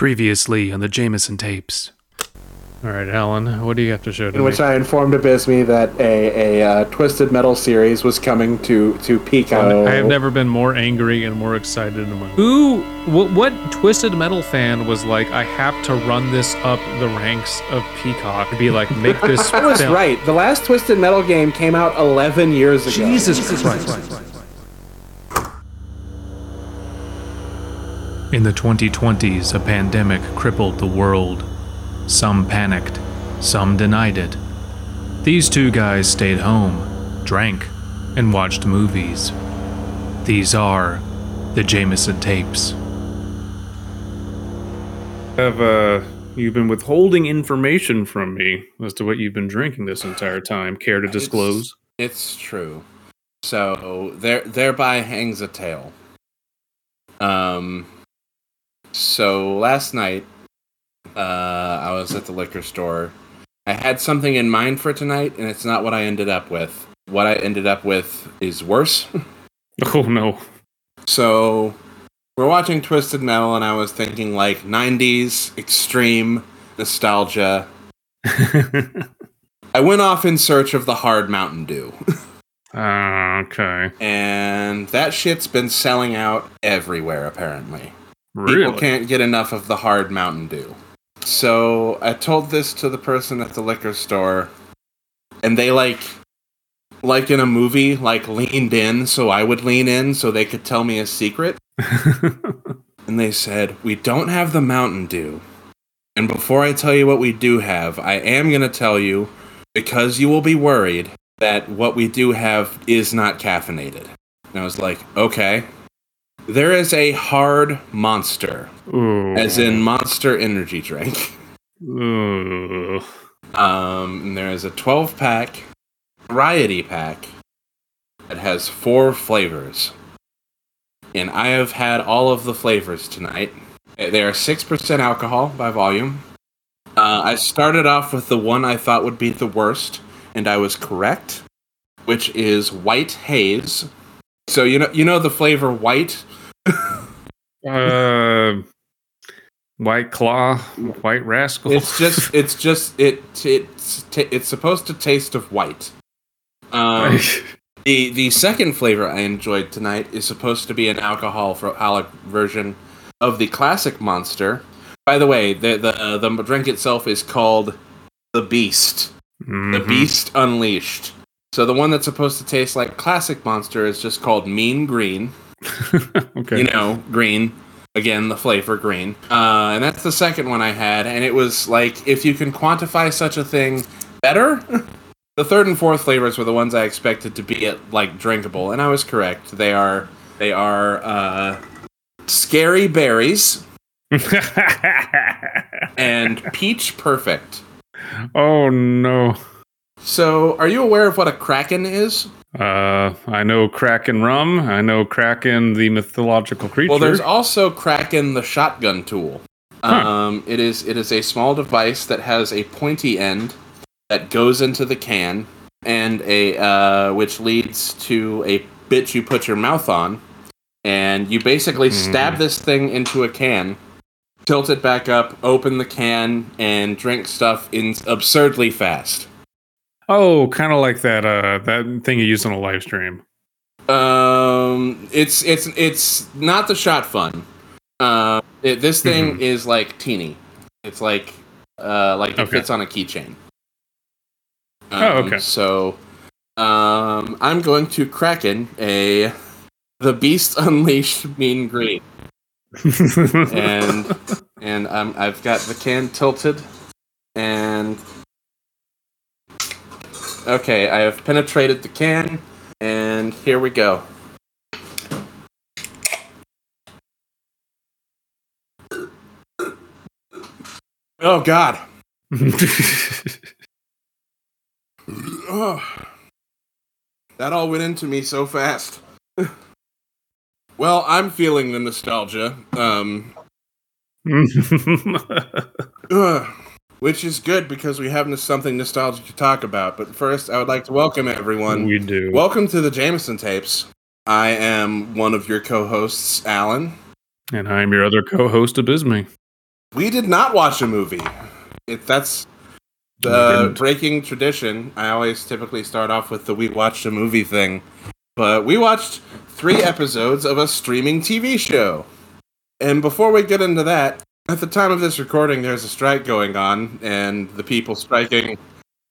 Previously on the Jameson tapes. All right, Alan, what do you have to show in today? which I informed Abysmii that a, a uh, Twisted Metal series was coming to to Peacock. I have never been more angry and more excited in my Who, what, what Twisted Metal fan was like, I have to run this up the ranks of Peacock to be like, make this I was right. The last Twisted Metal game came out 11 years ago. Jesus Christ. In the 2020s, a pandemic crippled the world. Some panicked, some denied it. These two guys stayed home, drank, and watched movies. These are the Jameson tapes. Have uh, you been withholding information from me as to what you've been drinking this entire time? Care to disclose? It's true. So there thereby hangs a tale. Um so last night uh I was at the liquor store. I had something in mind for tonight and it's not what I ended up with. What I ended up with is worse. Oh no. So we're watching Twisted Metal and I was thinking like 90s extreme nostalgia. I went off in search of the hard Mountain Dew. Ah, okay. and that shit's been selling out everywhere apparently Really? people can't get enough of the hard mountain dew. So i told this to the person at the liquor store and they like like in a movie like leaned in so i would lean in so they could tell me a secret. And they said we don't have the mountain dew. And before i tell you what we do have i am going to tell you because you will be worried that what we do have is not caffeinated. And i was like okay there is a hard monster Ooh. as in monster energy drink. Ooh. um and there is a 12 pack variety pack that has four flavors. And i have had all of the flavors tonight. They are 6% alcohol by volume. Uh, i started off with the one i thought would be the worst and i was correct which is white haze. So you know you know the flavor white Uh, White Claw, White Rascal. It's just, it's just, it, it's, t- it's supposed to taste of white. Um, the the second flavor I enjoyed tonight is supposed to be an alcohol alcoholic version of the classic Monster. By the way, the the uh, the drink itself is called the Beast. The Mhm. Beast Unleashed. So the one that's supposed to taste like classic Monster is just called Mean Green. okay. you know, green. Again, the flavor green. Uh, and that's the second one I had. And it was like, if you can quantify such a thing better, the third and fourth flavors were the ones I expected to be like drinkable. And I was correct. They are, they are, uh, scary berries and peach perfect. oh no. So, are you aware of what a kraken is? Uh, I know Kraken rum. I know Kraken, the mythological creature. Well, there's also Kraken the shotgun tool. Huh. Um, it is it is a small device that has a pointy end that goes into the can, and a uh, which leads to a bit you put your mouth on, and you basically stab this thing into a can, tilt it back up, open the can, and drink stuff in absurdly fast. Oh, kind of like that. Uh, that thing you used on a live stream. Um, it's it's it's not the shot fun. Uh, it, this thing Mhm. is like teeny. It's like uh like it Okay. fits on a keychain. Um, Oh, okay. So, um, I'm going to Kraken a the Beast Unleashed Mean Green, and and um, I've got the can tilted, and okay, I have penetrated the can, and here we go. Oh God! Oh, that all went into me so fast. well, I'm feeling the nostalgia, um, ugh, which is good because we have something nostalgic to talk about. But first, I would like to welcome everyone. we do. Welcome to the Jameson tapes. I am one of your co-hosts, Alan. and I'm your other co-host, Abysmii. we did not watch a movie. It, that's the breaking tradition. I always typically start off with the we watched a movie thing, but we watched three episodes of a streaming TV show. And before we get into that, at the time of this recording, there's a strike going on, and the people striking,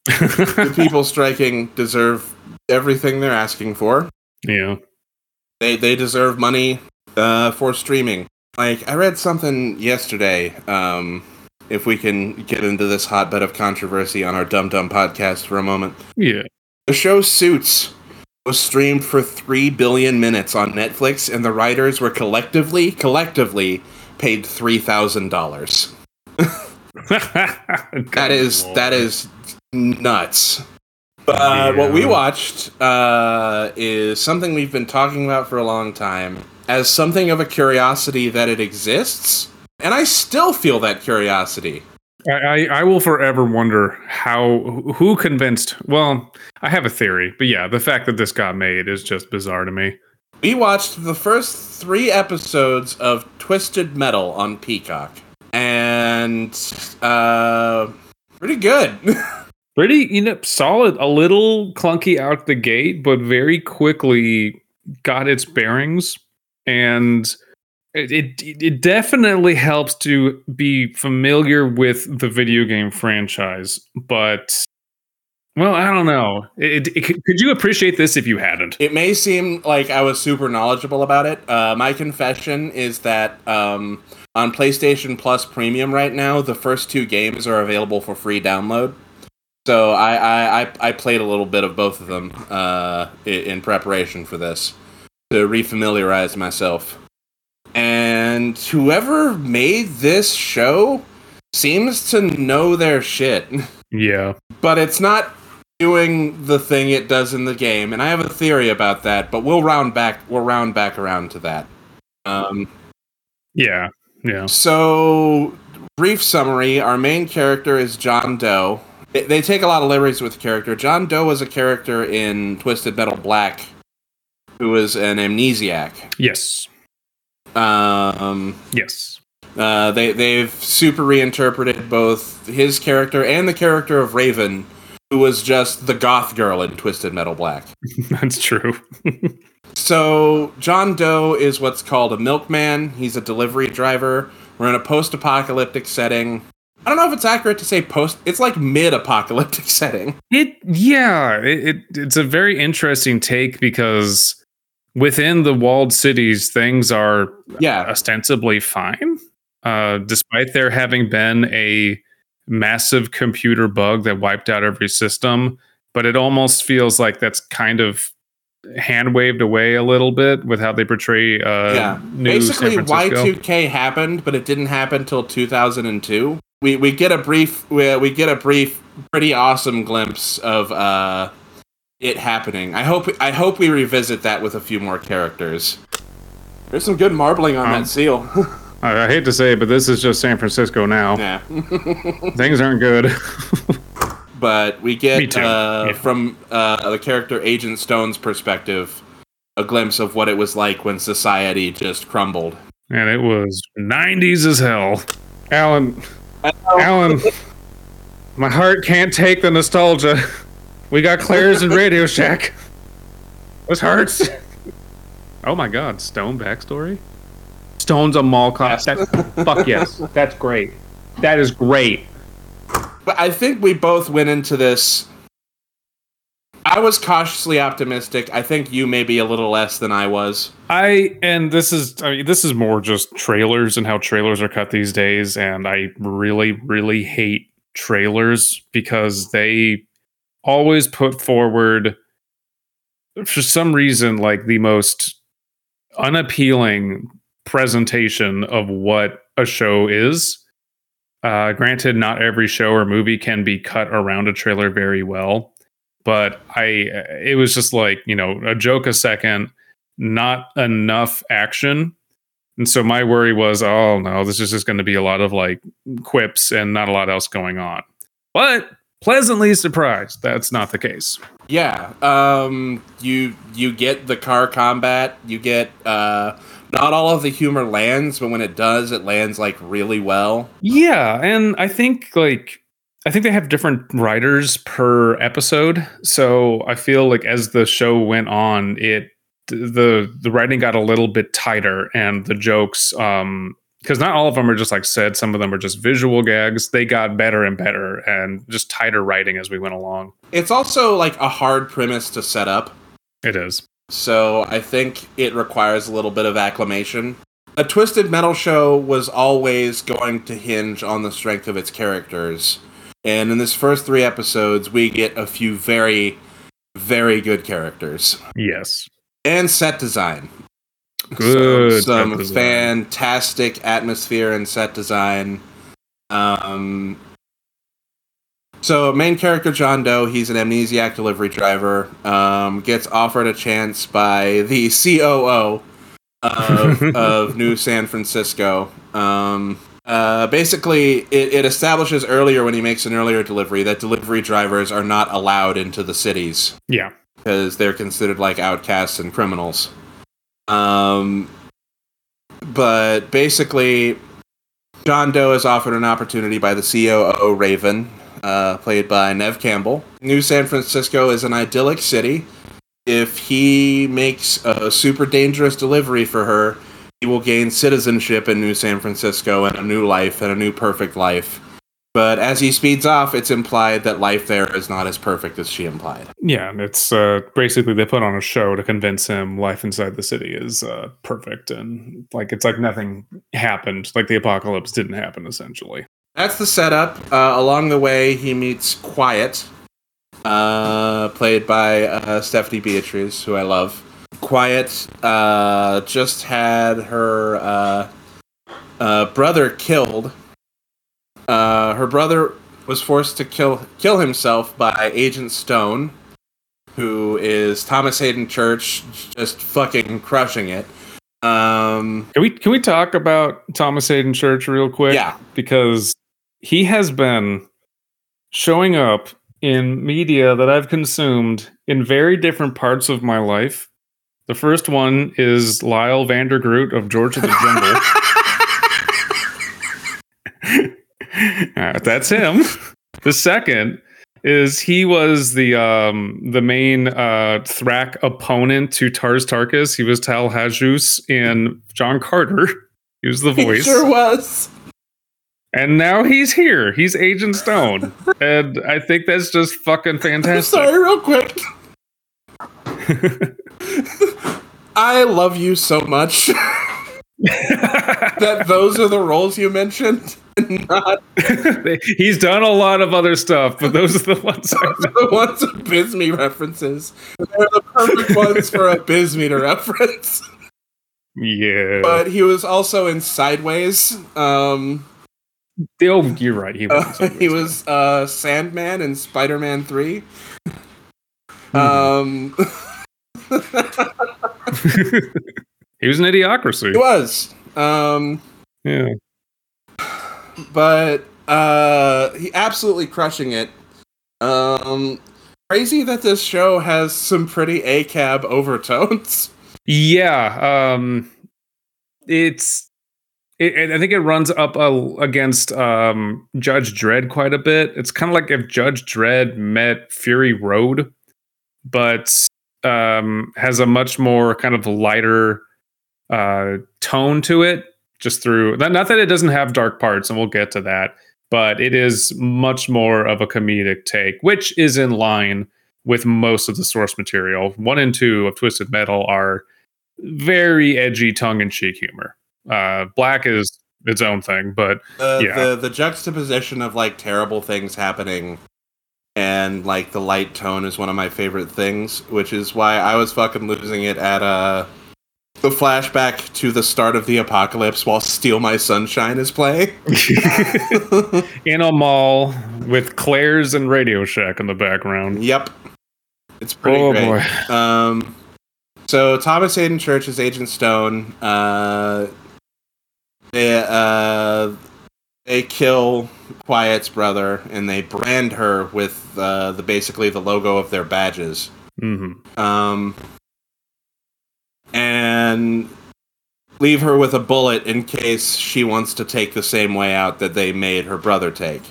the people striking deserve everything they're asking for. yeah. They they deserve money uh, for streaming. Like I read something yesterday. Um, if we can get into this hotbed of controversy on our Dum Dum podcast for a moment, Yeah. the show Suits was streamed for three billion minutes on Netflix, and the writers were collectively collectively paid three thousand dollars. That is that is nuts. But uh, what we watched uh, is something we've been talking about for a long time, as something of a curiosity that it exists, and I still feel that curiosity. I, I, I will forever wonder how who convinced. Well, I have a theory, but yeah, the fact that this got made is just bizarre to me. We watched the first three episodes of Twisted Metal on Peacock, and uh, pretty good. Pretty, you know, solid. A little clunky out the gate, but very quickly got its bearings, and it it, it definitely helps to be familiar with the video game franchise. But well, I don't know. It, it, could you appreciate this if you hadn't? It may seem like I was super knowledgeable about it. Uh, my confession is that um, on PlayStation Plus Premium right now, the first two games are available for free download. So I I, I, I played a little bit of both of them uh, in preparation for this to refamiliarize myself. And whoever made this show seems to know their shit. Yeah. but it's not doing the thing it does in the game and i have a theory about that but we'll round back we'll round back around to that um, Yeah. Yeah. so brief summary our main character is john doe they, they take a lot of liberties with the character john doe was a character in twisted metal black who was an amnesiac Yes. um, Yes. uh, they they've super reinterpreted both his character and the character of raven who was just the goth girl in twisted metal black That's true. So, John Doe is what's called a milkman. He's a delivery driver. We're in a post apocalyptic setting. I don't know if it's accurate to say post, it's like mid apocalyptic setting. It yeah, it, it it's a very interesting take because within the walled cities things are Yeah. ostensibly fine, uh, despite there having been a massive computer bug that wiped out every system. But it almost feels like that's kind of hand waved away a little bit with how they portray uh, yeah. Basically, San Y2K happened, but it didn't happen till 2002. We, we get a brief we, we get a brief pretty awesome glimpse of uh it happening. I hope I hope we revisit that with a few more characters. There's some good marbling on Um, that seal. I, I hate to say it, but this is just San Francisco now. yeah. Things aren't good. but we get uh, yeah. from uh, the character Agent Stone's perspective a glimpse of what it was like when society just crumbled. and it was 90s as hell. Alan, Alan, my heart can't take the nostalgia. We got Claire's and Radio Shack. This hurts. Oh my god, Stone backstory? Stone's a mall cop. Yes. That, fuck yes. That's great. That is great. But I think we both went into this. I was cautiously optimistic. I think you may be a little less than I was. I and this is I mean this is more just trailers and how trailers are cut these days and I really really hate trailers because they always put forward for some reason like the most unappealing presentation of what a show is. Uh granted not every show or movie can be cut around a trailer very well, but I it was just like, you know, a joke a second not enough action. And so my worry was, oh no, this is just going to be a lot of like quips and not a lot else going on. But pleasantly surprised that's not the case. Yeah. Um. You you get the car combat. You get uh not all of the humor lands, but when it does, it lands like really well. Yeah, and I think like I think they have different writers per episode. So I feel like as the show went on, it the the writing got a little bit tighter and the jokes um because not all of them are just like said some of them are just visual gags they got better and better and just tighter writing as we went along It's also like a hard premise to set up. it is So I think it requires a little bit of acclimation. A Twisted Metal show was always going to hinge on the strength of its characters. And in this first three episodes, we get a few very, very good characters. yes And set design. Good Some, some design. fantastic atmosphere and set design. Um, so, main character John Doe, he's an amnesiac delivery driver, um, gets offered a chance by the COO of, of New San Francisco. Um, uh, basically, it, it establishes earlier when he makes an earlier delivery that delivery drivers are not allowed into the cities yeah because they're considered like outcasts and criminals. Um, but basically, John Doe is offered an opportunity by the COO Raven, uh, played by Neve Campbell. New San Francisco is an idyllic city. If he makes a super dangerous delivery for her, he will gain citizenship in New San Francisco and a new life and a new perfect life. But as he speeds off, it's implied that life there is not as perfect as she implied. yeah and it's uh basically they put on a show to convince him life inside the city is uh perfect and like it's like nothing happened like the apocalypse didn't happen essentially That's the setup. Uh, along the way, he meets Quiet, uh, played by uh, Stephanie Beatriz, who I love. Quiet uh, just had her uh, uh, brother killed. Uh, her brother was forced to kill kill himself by Agent Stone, who is Thomas Haden Church, just fucking crushing it. Um, Can we can we talk about Thomas Haden Church real quick? Yeah. Because he has been showing up in media that I've consumed in very different parts of my life. The first one is Lyle Vandergroot of George of the Jungle. That's him. The second is he was the um the main uh Thark opponent to Tars Tarkas. He was Tal Hajus in John Carter. He was the he voice. sure was. And now he's here. He's Agent Stone. and I think that's just fucking fantastic. Sorry, real quick. I love you so much that those are the roles you mentioned, not he's done a lot of other stuff, but those are the ones I know. the ones of Bisme references. They're the perfect ones for Abysmii reference. Yeah. But he was also in Sideways. Um, oh, you're right. He was. uh, he was uh, Sandman in Spider-Man Three. Hmm. Um, he was an idiocracy. he was. Um, Yeah. but uh he absolutely crushing it um crazy that this show has some pretty acab overtones Yeah. Um, it's. It, it- I think it runs up against um, Judge Dredd quite a bit. It's kind of like if Judge Dredd met Fury Road, but um, has a much more kind of lighter uh, tone to it. Just through not, not that it doesn't have dark parts, and we'll get to that, but it is much more of a comedic take, which is in line with most of the source material. One and two of Twisted Metal are very edgy, tongue in cheek humor. Uh, Black is its own thing, but the, Yeah. the the juxtaposition of like terrible things happening and like the light tone is one of my favorite things which is why i was fucking losing it at uh the flashback to the start of the apocalypse while steal my sunshine is playing in a mall with Claire's and Radio Shack in the background. yep it's pretty oh great boy. Um, so Thomas Haden Church is Agent Stone. Uh, they uh, they kill Quiet's brother and they brand her with uh, the basically the logo of their badges. hmm Um, and leave her with a bullet in case she wants to take the same way out that they made her brother take.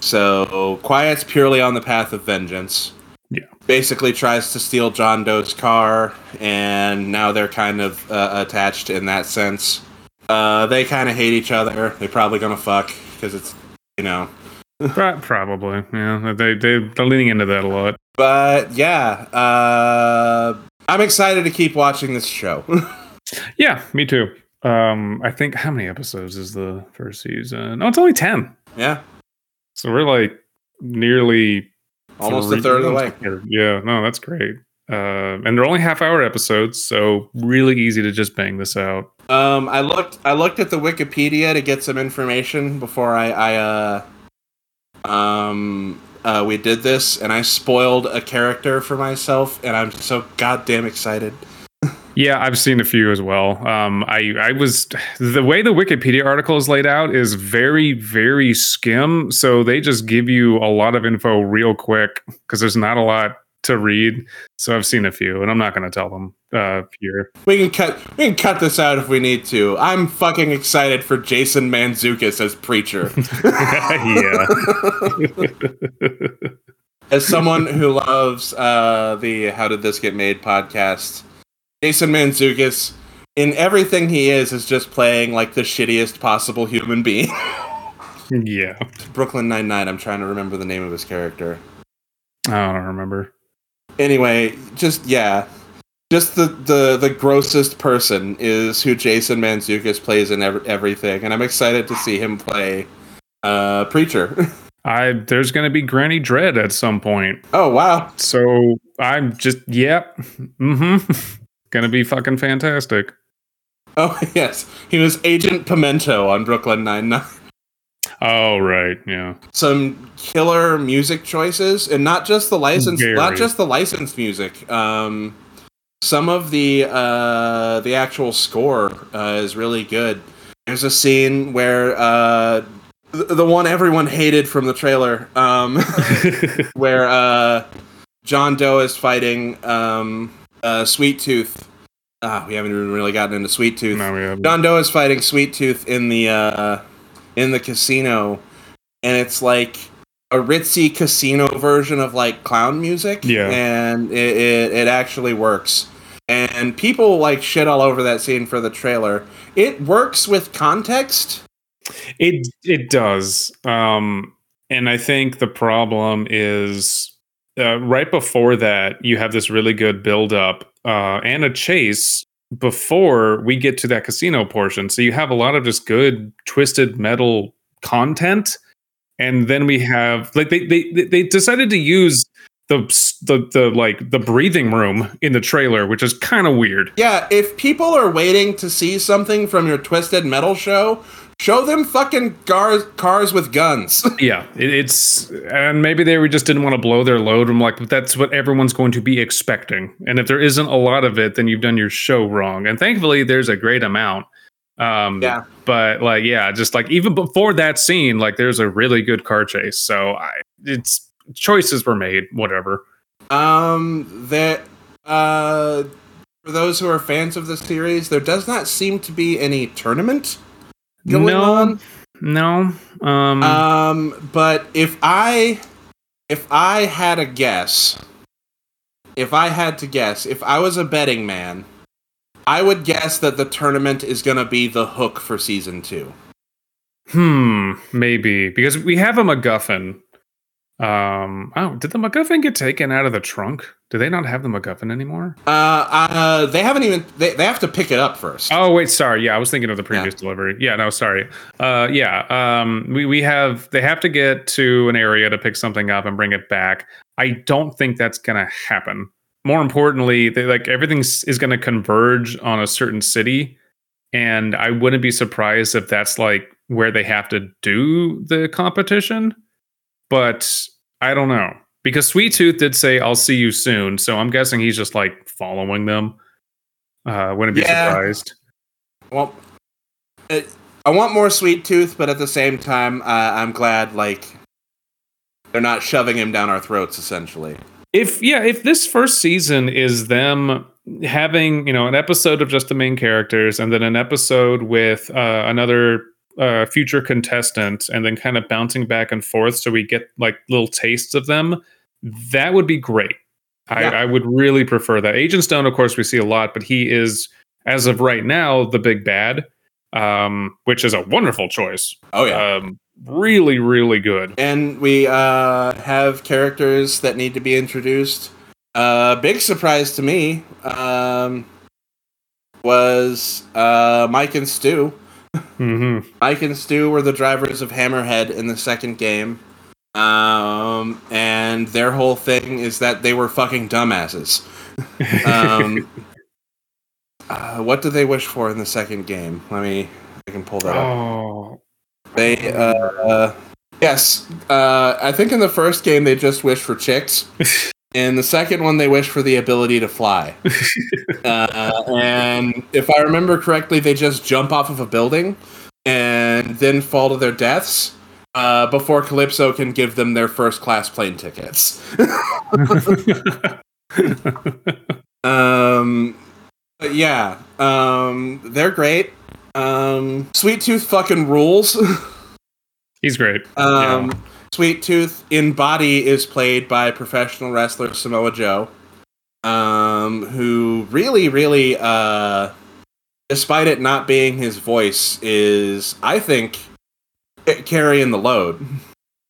So Quiet's purely on the path of vengeance. Yeah. Basically tries to steal John Doe's car, and now they're kind of uh, attached in that sense. Uh, they kind of hate each other. They're probably gonna fuck because it's you know. Probably, yeah. They they they're leaning into that a lot. But yeah, uh, I'm excited to keep watching this show. Yeah, me too. Um, I think how many episodes is the first season? Oh, it's only ten. yeah, So we're like nearly almost a third of the way. almost a third. Yeah, no, that's great. Uh, and they're only half hour episodes, so really easy to just bang this out. Um, I looked. I looked at the Wikipedia to get some information before I, I uh, um, uh, we did this, and I spoiled a character for myself, and I'm so goddamn excited. Yeah, I've seen a few as well. Um, I I was the way the Wikipedia article is laid out is very very skim, so they just give you a lot of info real quick because there's not a lot to read. So I've seen a few, and I'm not going to tell them uh, here. We can cut. We can cut this out if we need to. I'm fucking excited for Jason Mantzoukas as preacher. yeah, as someone who loves uh, the "How Did This Get Made" podcast, Jason Mantzoukas, in everything he is, is just playing like the shittiest possible human being. yeah. Brooklyn Nine Nine. I'm trying to remember the name of his character. I don't remember. Anyway, just yeah, just the the the grossest person is who Jason Mantzoukas plays in ev- everything, and I'm excited to see him play uh, preacher. I there's going to be Granny Dread at some point. oh wow, So I'm just yep. Mm-hmm. Gonna be fucking fantastic. oh yes, he was Agent Pimento on Brooklyn Nine Nine. Oh right, yeah. some killer music choices and not just the license Very. not just the licensed music um some of the uh the actual score uh, is really good there's a scene where uh th- the one everyone hated from the trailer um where uh john doe is fighting um uh sweet tooth ah we haven't even really gotten into sweet tooth no, we have John Doe is fighting Sweet Tooth in the uh, in the casino, and it's like a ritzy casino version of like clown music. Yeah. and it, it, it actually works. And people like shit all over that scene for the trailer. It works with context. It it does. Um and I think the problem is uh, right before that you have this really good build up uh and a chase before we get to that casino portion. So you have a lot of just good twisted metal content and then we have like they they they decided to use the the the like the breathing room in the trailer, which is kind of weird. Yeah, if people are waiting to see something from your Twisted Metal show, show them fucking cars cars with guns. Yeah, it, it's and maybe they just didn't want to blow their load. I'm like, but that's what everyone's going to be expecting. And if there isn't a lot of it, then you've done your show wrong. And thankfully, there's a great amount. Um, Yeah. But like, yeah, just like even before that scene, like there's a really good car chase. So I, it's choices were made. Whatever. Um, that uh, for those who are fans of the series, there does not seem to be any tournament going no, on. no. Um, Um, but if I if I had a guess, if I had to guess, if I was a betting man, I would guess that the tournament is going to be the hook for season two. hmm, maybe because we have a MacGuffin. Um, oh, did the MacGuffin get taken out of the trunk? Do they not have the MacGuffin anymore? Uh, uh, they haven't even they, they have to pick it up first. Oh wait, sorry. Yeah, I was thinking of the previous delivery. Yeah, no, sorry. Uh, yeah. Um, we we have they have to get to an area to pick something up and bring it back. I don't think that's gonna happen. More importantly, they, like everything is gonna converge on a certain city, and I wouldn't be surprised if that's like where they have to do the competition. But I don't know because Sweet Tooth did say, "I'll see you soon," so I'm guessing he's just like following them. Uh, wouldn't be Yeah. surprised. Well, uh, I want more sweet tooth, but at the same time, uh, I'm glad like they're not shoving him down our throats. Essentially, if yeah if this first season is them having you know an episode of just the main characters and then an episode with uh, another uh, future contestant and then kind of bouncing back and forth so we get like little tastes of them that would be great I, Yeah. I would really prefer that agent stone of course we see a lot but he is as of right now the big bad um, which is a wonderful choice Oh yeah. um, really really good and we uh, have characters that need to be introduced. Uh, big surprise to me um, was uh, Mike and Stu. Hmm Mike and Stu were the drivers of Hammerhead in the second game. Um, and their whole thing is that they were fucking dumbasses. Um, uh, what do they wish for in the second game? Let me, I can pull that up. oh They, uh, yes, uh, I think in the first game they just wished for chicks. In the second one, they wish for the ability to fly. uh, and if I remember correctly, they just jump off of a building and then fall to their deaths uh, before Calypso can give them their first class plane tickets. Um, but yeah, um, they're great. Um, Sweet Tooth fucking rules. he's great Um, Yeah. Sweet Tooth in body is played by professional wrestler Samoa Joe, um, who really, really, uh, despite it not being his voice, is I think carrying the load.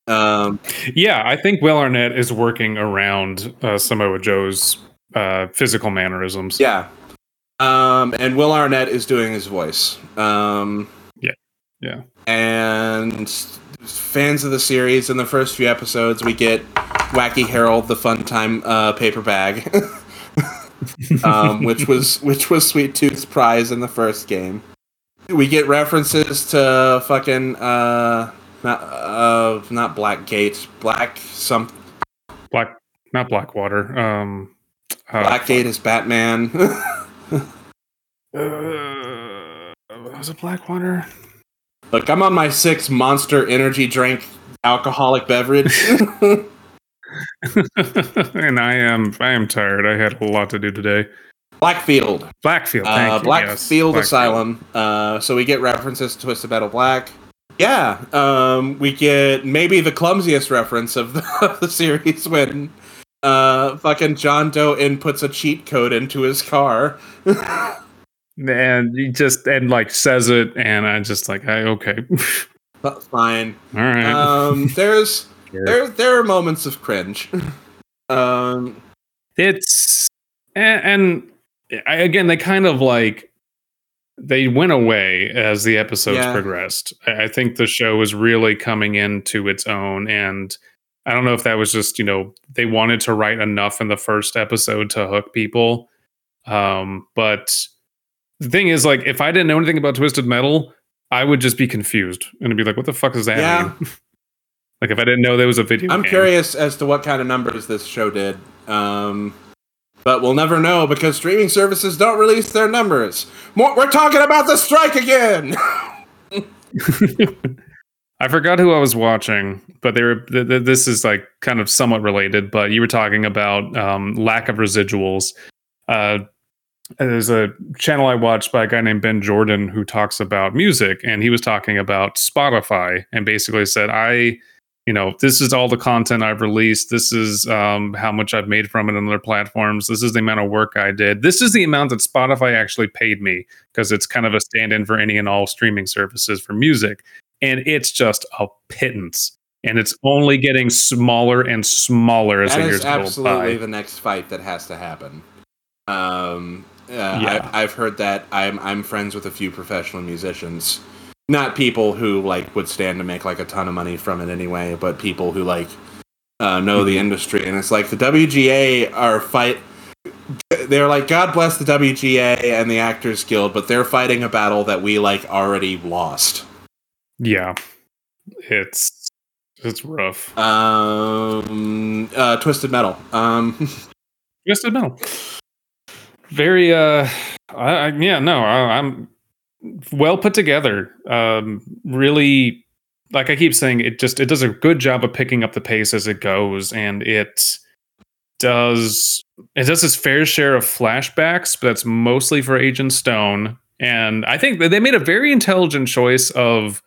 Um, Yeah, I think Will Arnett is working around uh, Samoa Joe's uh, physical mannerisms. yeah, um, and Will Arnett is doing his voice. Um, Yeah. Yeah. and fans of the series in the first few episodes we get wacky harold the fun time uh, paper bag um, which was which was sweet tooth's prize in the first game we get references to fucking uh not uh not black Gates, black some Black, not Blackwater. Um, uh, black gate is batman Uh, was it Blackwater? Look i'm on my sixth monster energy drink alcoholic beverage and I am, I am tired. I had a lot to do today. blackfield Blackfield, thank uh, you. Blackfield yes, Asylum. Uh, so we get references to Twisted Metal Black. Yeah, um, we get maybe the clumsiest reference of the, of the series when uh, fucking John Doe inputs a cheat code into his car. And he just and like says it, and I just like, I okay, But fine. all right. Um, there's Sure. there there are moments of cringe. Um, it's and, and I, again they kind of like they went away as the episodes Yeah. progressed I, I think the show was really coming into its own and i don't know if that was just you know they wanted to write enough in the first episode to hook people um but the thing is like if i didn't know anything about twisted metal i would just be confused and be like what the fuck is that Yeah. like if i didn't know there was a video I'm game. curious as to what kind of numbers this show did. Um, but we'll never know because streaming services don't release their numbers. More, we're talking about the strike again. I forgot who I was watching, but they were. Th- th- this is like kind of somewhat related. But you were talking about um, lack of residuals. Uh, there's a channel I watched by a guy named Ben Jordan who talks about music, and he was talking about Spotify, and basically said, "I, you know, this is all the content I've released. This is um, how much I've made from it on other platforms. This is the amount of work I did. This is the amount that Spotify actually paid me because it's kind of a stand-in for any and all streaming services for music." and it's just a pittance and it's only getting smaller and smaller as that the years go by. absolutely the next fight that has to happen. Um, uh, Yeah. I, I've heard that. I'm I'm friends with a few professional musicians, not people who like would stand to make like a ton of money from it anyway, but people who like uh, know the industry. And it's like the WGA are fight. They're like God bless the WGA and the Actors Guild, but they're fighting a battle that we like already lost. yeah it's it's rough Um, uh, Twisted Metal. Um, twisted metal very uh I, I yeah no I, i'm well put together um really like i keep saying it just it does a good job of picking up the pace as it goes and it does it does its fair share of flashbacks, but that's mostly for Agent Stone. And I think that they made a very intelligent choice of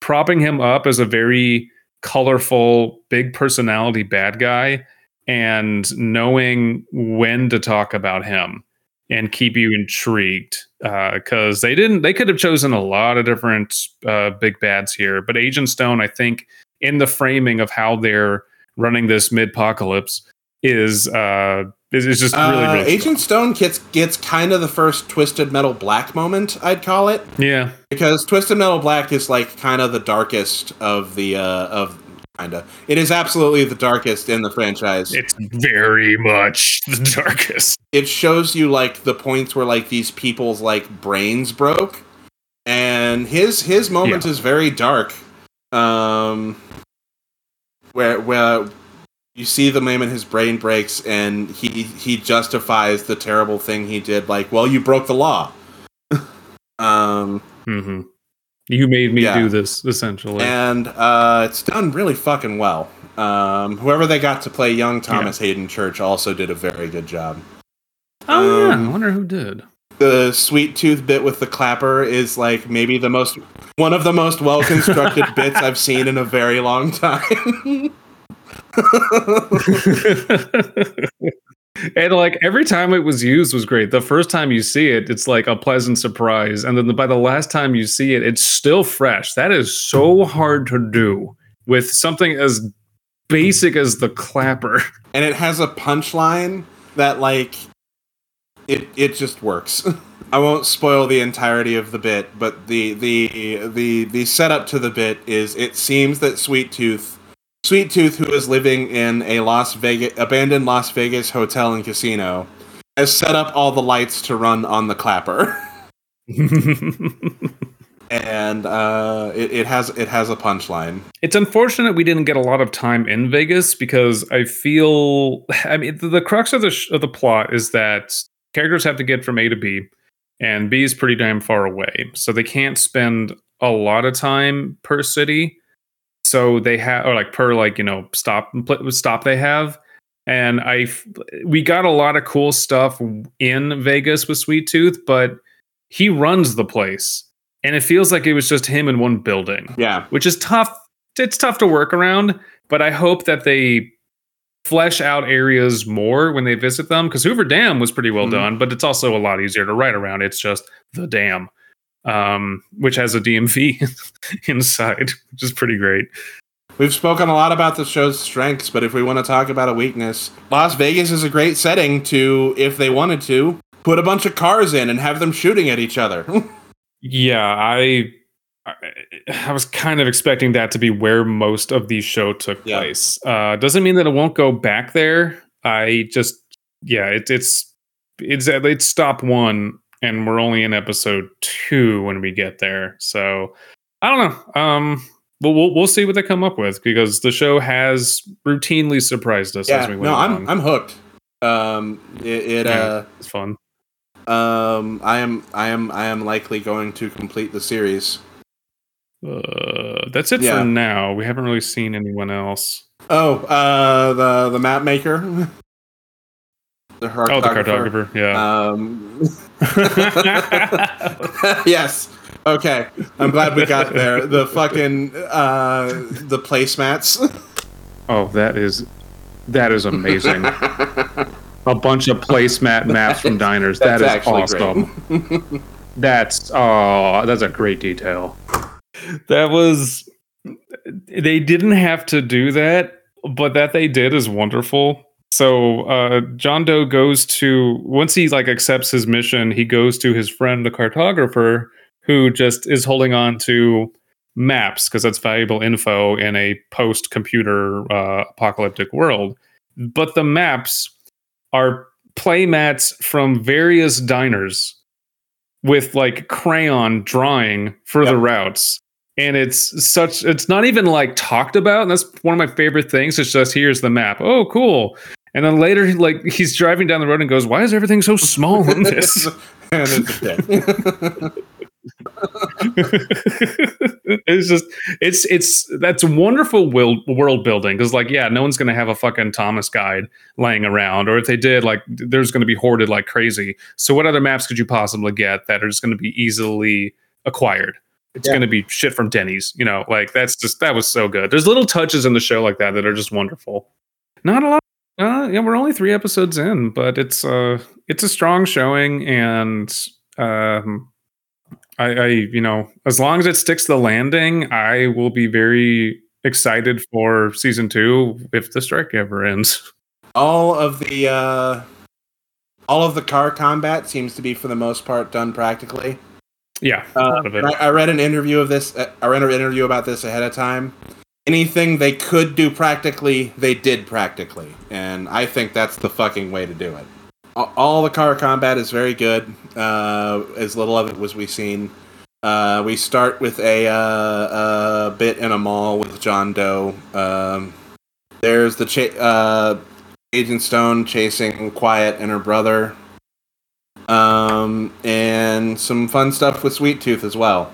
propping him up as a very colorful, big personality bad guy and knowing when to talk about him and keep you intrigued because uh, they didn't they could have chosen a lot of different uh, big bads here but agent stone i think in the framing of how they're running this mid-apocalypse is uh is, just really, uh, really agent stone gets gets kind of the first twisted metal black moment i'd call it. Yeah. Because twisted metal black is like kind of the darkest of the uh of kinda. It is absolutely the darkest in the franchise. It's very much the darkest. It shows you like the points where like these people's like brains broke, and his his moment yeah. is very dark. Um, where where you see the moment his brain breaks and he he justifies the terrible thing he did. Like, well, you broke the law. um. Mm-hmm. You made me yeah. do this essentially, and uh, it's done really fucking well. Um, whoever they got to play young Thomas yeah. Haden Church also did a very good job. Oh um, yeah, I wonder who did. The sweet tooth bit with the clapper is like maybe the most one of the most well constructed bits I've seen in a very long time. and like every time it was used was great. The first time you see it, it's like a pleasant surprise, and then by the last time you see it, it's still fresh. That is so hard to do with something as basic as the clapper. And it has a punchline that like it it just works. I won't spoil the entirety of the bit, but the the the the setup to the bit is it seems that Sweet Tooth Sweet Tooth, who is living in a Las Vegas abandoned Las Vegas hotel and casino, has set up all the lights to run on the clapper. and uh, it, it, has it has a punchline. It's unfortunate we didn't get a lot of time in Vegas because I feel I mean the, the crux of the sh- of the plot is that characters have to get from A to B, and B is pretty damn far away, so they can't spend a lot of time per city so they have or like per like you know stop stop they have. And i we got a lot of cool stuff in vegas with sweet tooth but he runs the place. And it feels like it was just him in one building. Yeah. Which is tough it's tough to work around but i hope that they flesh out areas more when they visit them because hoover dam was pretty well mm-hmm. done but it's also a lot easier to write around. It's just the dam um, which has a DMV inside, which is pretty great. We've spoken a lot about the show's strengths, but if we want to talk about a weakness, Las Vegas is a great setting to, if they wanted to, put a bunch of cars in and have them shooting at each other. yeah, I, I was kind of expecting that to be where most of the show took yeah. place. Uh, doesn't mean that it won't go back there. I just, yeah, it, it's it's it's stop one and we're only in episode two when we get there. So I don't know. Um, but we'll we'll see what they come up with because the show has routinely surprised us yeah, as we went no, I'm along. I'm hooked. Um, it, it yeah, uh, it's fun. Um, I am I am I am likely going to complete the series. Uh, that's it yeah. for now. We haven't really seen anyone else. Oh, uh, the the map maker. the cartographer. Oh, the cartographer. Yeah. Um, yes. Okay. I'm glad we got there. The fucking uh, the placemats. Oh, that is that is amazing. A bunch of placemat maps from diners. That's that is awesome. that's oh, that's a great detail. That was they didn't have to do that, but that they did is wonderful so uh, John Doe goes to once he like accepts his mission, he goes to his friend the cartographer, who just is holding on to maps because that's valuable info in a post-computer uh, apocalyptic world. But the maps are playmats from various diners with like crayon drawing for yep. the routes and it's such it's not even like talked about and that's one of my favorite things it's just here's the map oh cool and then later, like he's driving down the road and goes, "Why is everything so small in this?" and it's dead. it's just it's it's that's wonderful world world building because like yeah no one's gonna have a fucking thomas guide laying around or if they did like there's gonna be hoarded like crazy so what other maps could you possibly get that are just gonna be easily acquired it's Yeah. gonna be shit from denny's you know like that's just that was so good there's little touches in the show like that that are just wonderful not a lot uh, yeah we're only three episodes in but it's uh it's a strong showing and um I, I, you know, as long as it sticks to the landing, I will be very excited for season two if the strike ever ends. all of the uh, all of the car combat seems to be for the most part done practically. Yeah, Uh, lot of it. I, I read an interview of this. uh, I read an interview about this ahead of time. Anything they could do practically, they did practically, and I think that's the fucking way to do it. All the car combat is very good. Uh, as little of it was we seen. Uh, we start with a, uh, a bit in a mall with John Doe. Um, there's the cha- uh, Agent Stone chasing Quiet and her brother. Um, and some fun stuff with Sweet Tooth as well.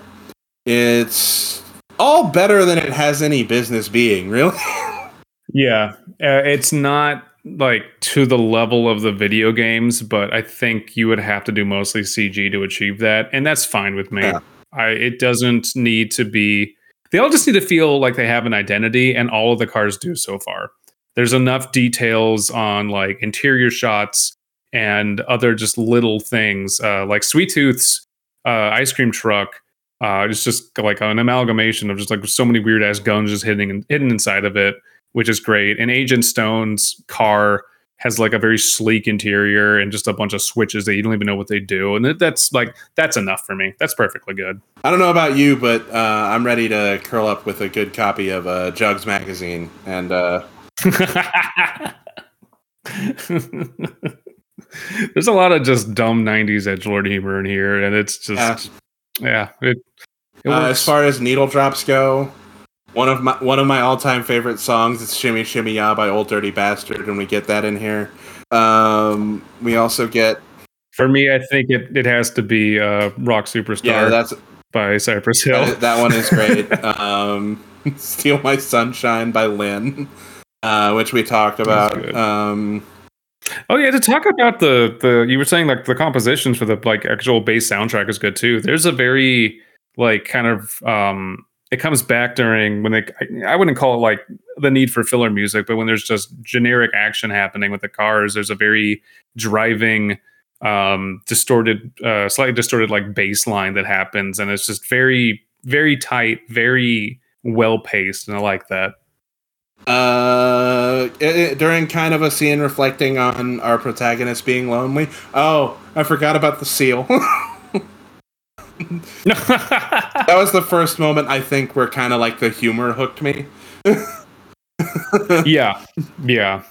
It's all better than it has any business being, really. Yeah, uh, it's not like to the level of the video games, but I think you would have to do mostly CG to achieve that, and that's fine with me. Yeah. I it doesn't need to be. They all just need to feel like they have an identity, and all of the cars do so far. There's enough details on like interior shots and other just little things, uh, like Sweet Tooth's uh, ice cream truck. Uh, it's just like an amalgamation of just like so many weird ass guns just hidden hidden inside of it which is great. And Agent Stone's car has like a very sleek interior and just a bunch of switches that you don't even know what they do. And that's like that's enough for me. That's perfectly good. I don't know about you, but uh, I'm ready to curl up with a good copy of uh, Jugs magazine. And uh, There's a lot of just dumb '90s edge lord humor in here, and it's just yeah, it, it uh, as far as needle drops go, one of my one of my all time favorite songs is "Shimmy Shimmy Ya" by Ol' Dirty Bastard, and we get that in here. Um, we also get for me, I think it, it has to be uh, "Rock Superstar" yeah, that's by Cypress Hill. that, that one is great. um, "Steal My Sunshine" by Len, uh, which we talked about. Um, Oh yeah, to talk about the the you were saying like the compositions for the like actual bass soundtrack is good too. There's a very like kind of um it comes back during when they I, I wouldn't call it like the need for filler music, but when there's just generic action happening with the cars, there's a very driving um distorted uh slightly distorted like bass line that happens and it's just very very tight, very well paced and I like that. Uh, i- i- during kind of a scene reflecting on our protagonist being lonely. Oh, I forgot about the seal. that was the first moment I think where kind of like the humor hooked me. yeah yeah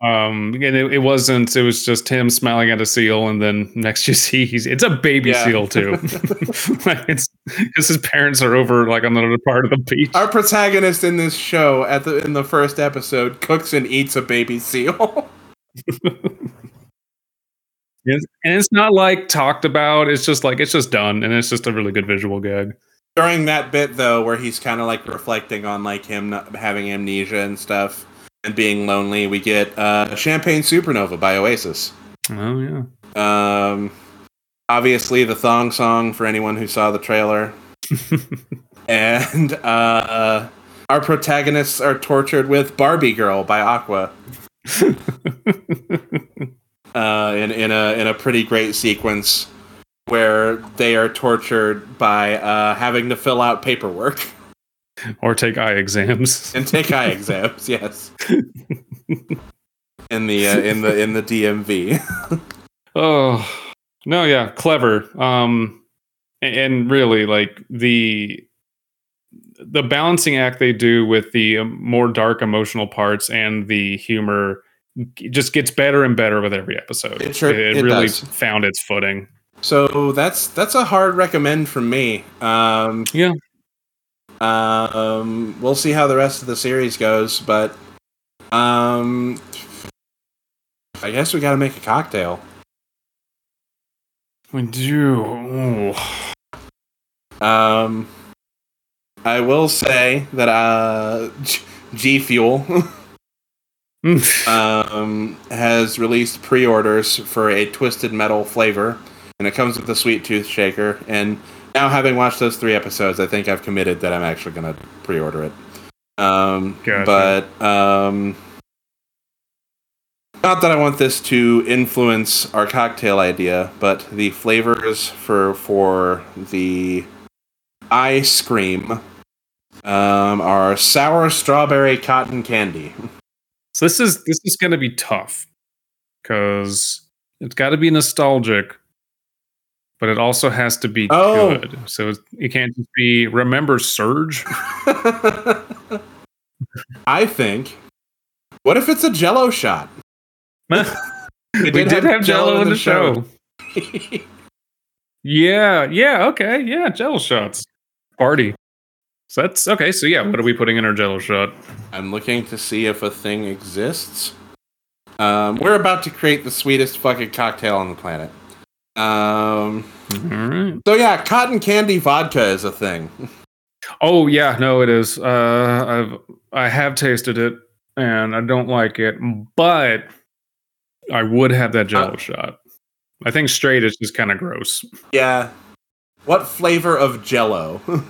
um and it, it wasn't it was just him smiling at a seal and then next you see he's it's a baby Yeah. seal too like it's because his parents are over like on another part of the beach Our protagonist in this show at the in the first episode cooks and eats a baby seal. And it's not like talked about it's just like it's just done and it's just a really good visual gag During that bit though, where he's kind of like reflecting on like him not having amnesia and stuff and being lonely, we get uh, "Champagne Supernova" by Oasis. oh yeah Um, obviously, the thong song for anyone who saw the trailer. and uh, our protagonists are tortured with "Barbie Girl" by Aqua. Uh, in in a in a pretty great sequence where they are tortured by uh, having to fill out paperwork or take eye exams and take eye exams. Yes. In the uh, in the in the DMV. Oh no, yeah, clever. Um, and really, like the the balancing act they do with the um, more dark emotional parts and the humor just gets better and better with every episode. It sure- it really does. found its footing. So that's that's a hard recommend from me. Um, Yeah. Um, we'll see how the rest of the series goes, but um, I guess we got to make a cocktail. We do. Ooh. Um, I will say that uh, G-, G Fuel um, has released pre-orders for a twisted metal flavor, and it comes with a sweet tooth shaker. And now, having watched those three episodes, I think I've committed that I'm actually going to pre-order it. Um, Gotcha. But um, not that I want this to influence our cocktail idea, but the flavors for for the ice cream um, are sour strawberry cotton candy. So this is this is going to be tough because it's got to be nostalgic, but it also has to be Oh. good. So it can't just be remember Surge. I think. What if it's a Jello shot? we did, have Jello in the, show. Yeah, yeah, okay, yeah, Jello shots party. So that's okay. So yeah, what are we putting in our Jello shot? I'm looking to see if a thing exists. Um, we're about to create the sweetest fucking cocktail on the planet. Um, All right. so yeah, cotton candy vodka is a thing. Oh yeah, no, it is. Uh, I've I have tasted it and I don't like it, but I would have that Jello Uh, shot. I think straight is just kind of gross. Yeah. What flavor of Jello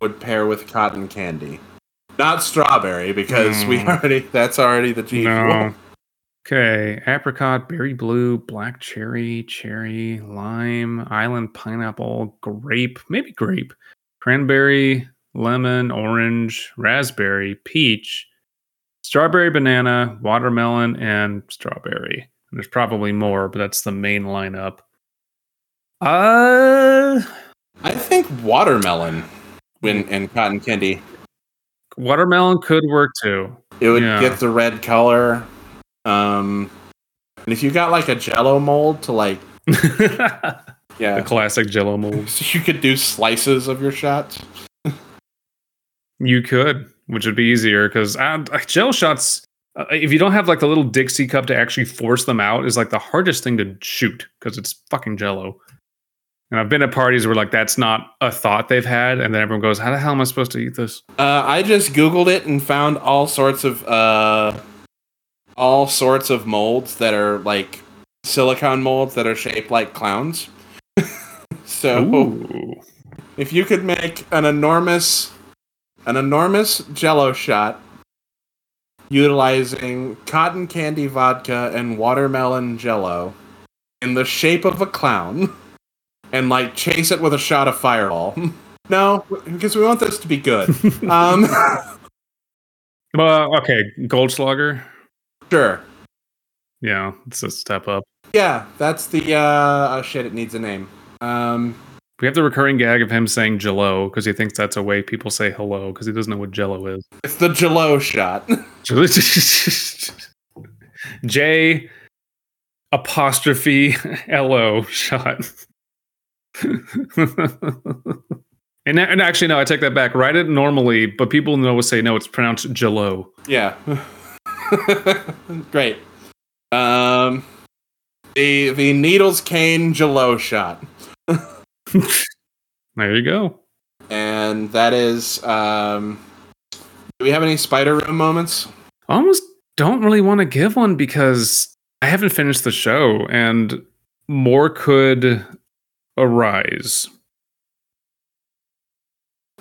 would pair with cotton candy? Not strawberry because we Mm. already that's already the G. No. Okay, apricot, berry blue, black cherry, cherry, lime, island pineapple, grape, maybe grape, cranberry, lemon, orange, raspberry, peach, strawberry, banana, watermelon, and strawberry. And there's probably more, but that's the main lineup. Uh, I think watermelon when and cotton candy. watermelon could work too. It would Yeah. get the red color. Um and if you got like a jello mold to like yeah, the classic Jello mold. you could do slices of your shots. You could, which would be easier because uh, gel shots. Uh, if you don't have like the little Dixie cup to actually force them out, is like the hardest thing to shoot because it's fucking Jello. And I've been at parties where like that's not a thought they've had, and then everyone goes, "How the hell am I supposed to eat this?" Uh, I just googled it and found all sorts of uh, all sorts of molds that are like silicone molds that are shaped like clowns. so Ooh. if you could make an enormous an enormous jello shot utilizing cotton candy vodka and watermelon jello in the shape of a clown and like chase it with a shot of fireball no because we want this to be good um Well, okay, Goldschlager. Sure Yeah, it's a step up. yeah that's the uh oh shit it needs a name um We have the recurring gag of him saying Jello because he thinks that's a way people say hello because he doesn't know what Jello is. it's the jello shot J apostrophe L O shot. and, and actually, no, I take that back. Write it normally, but people know say no. It's pronounced Jello. Yeah. Great. Um the the Needles Kane Jello shot. There you go. And that is um do we have any spider room moments? I almost don't really want to give one because I haven't finished the show, and more could arise.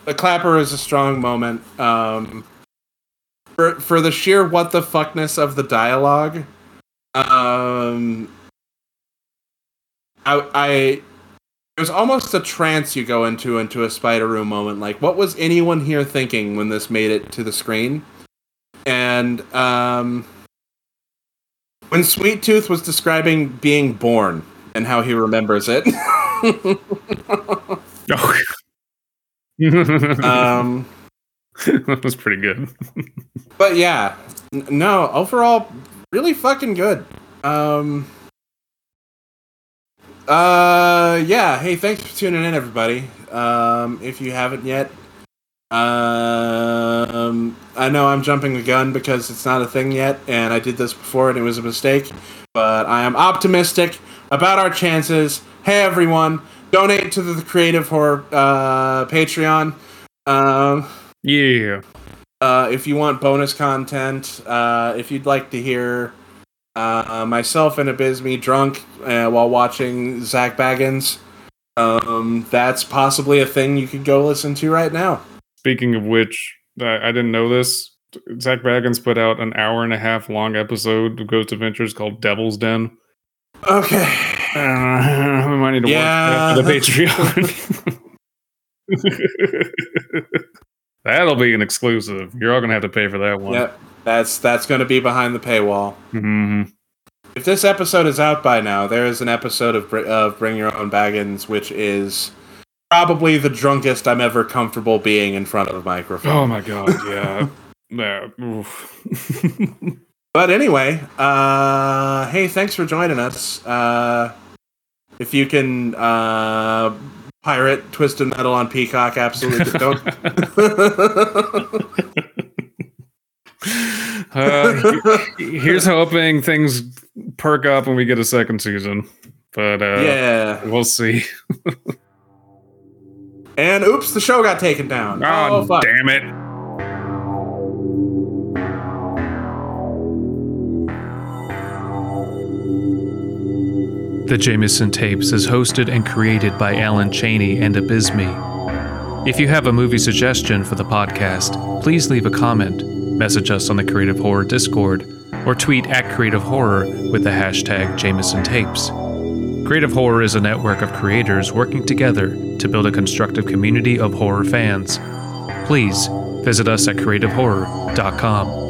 The clapper is a strong moment. Um for for the sheer what the fuckness of the dialogue. Um I I it was almost a trance you go into into a spider room moment. Like, what was anyone here thinking when this made it to the screen? And um, when Sweet Tooth was describing being born and how he remembers it, Oh. um, that was pretty good. but yeah, no, overall, really fucking good. Um, uh, yeah. Hey, thanks for tuning in, everybody. Um, if you haven't yet, um, I know I'm jumping the gun because it's not a thing yet, and I did this before and it was a mistake. But I am optimistic about our chances. Hey, everyone, donate to the Creative Horror uh, Patreon. Um, Yeah. uh, if you want bonus content, uh, if you'd like to hear uh, myself and Abysmii drunk uh, while watching Zak Bagans, um, that's possibly a thing you could go listen to right now. Speaking of which, I, I didn't know this. Zak Bagans put out an hour and a half long episode of Ghost Adventures called Devil's Den. Okay. Uh, we might need to Yeah. watch that for the Patreon. That'll be an exclusive. You're all gonna have to pay for that one. Yep. That's that's going to be behind the paywall. hmm If this episode is out by now, there is an episode of, of Bring Your Own Baggins, which is probably the drunkest I'm ever comfortable being in front of a microphone. Oh my god, yeah. yeah. But anyway, uh, hey, thanks for joining us. Uh, if you can uh, pirate Twisted Metal on Peacock, absolutely don't. uh, here's hoping things perk up when we get a second season. But uh, yeah. we'll see. And oops, the show got taken down. Oh, Oh, fuck. damn it. The Jameson Tapes is hosted and created by Alan Cheney and Abysmii. If you have a movie suggestion for the podcast, please leave a comment, message us on the Creative Horror Discord, or tweet at Creative Horror with the hashtag Jameson Tapes. Creative Horror is a network of creators working together to build a constructive community of horror fans. Please visit us at creativehorror.com.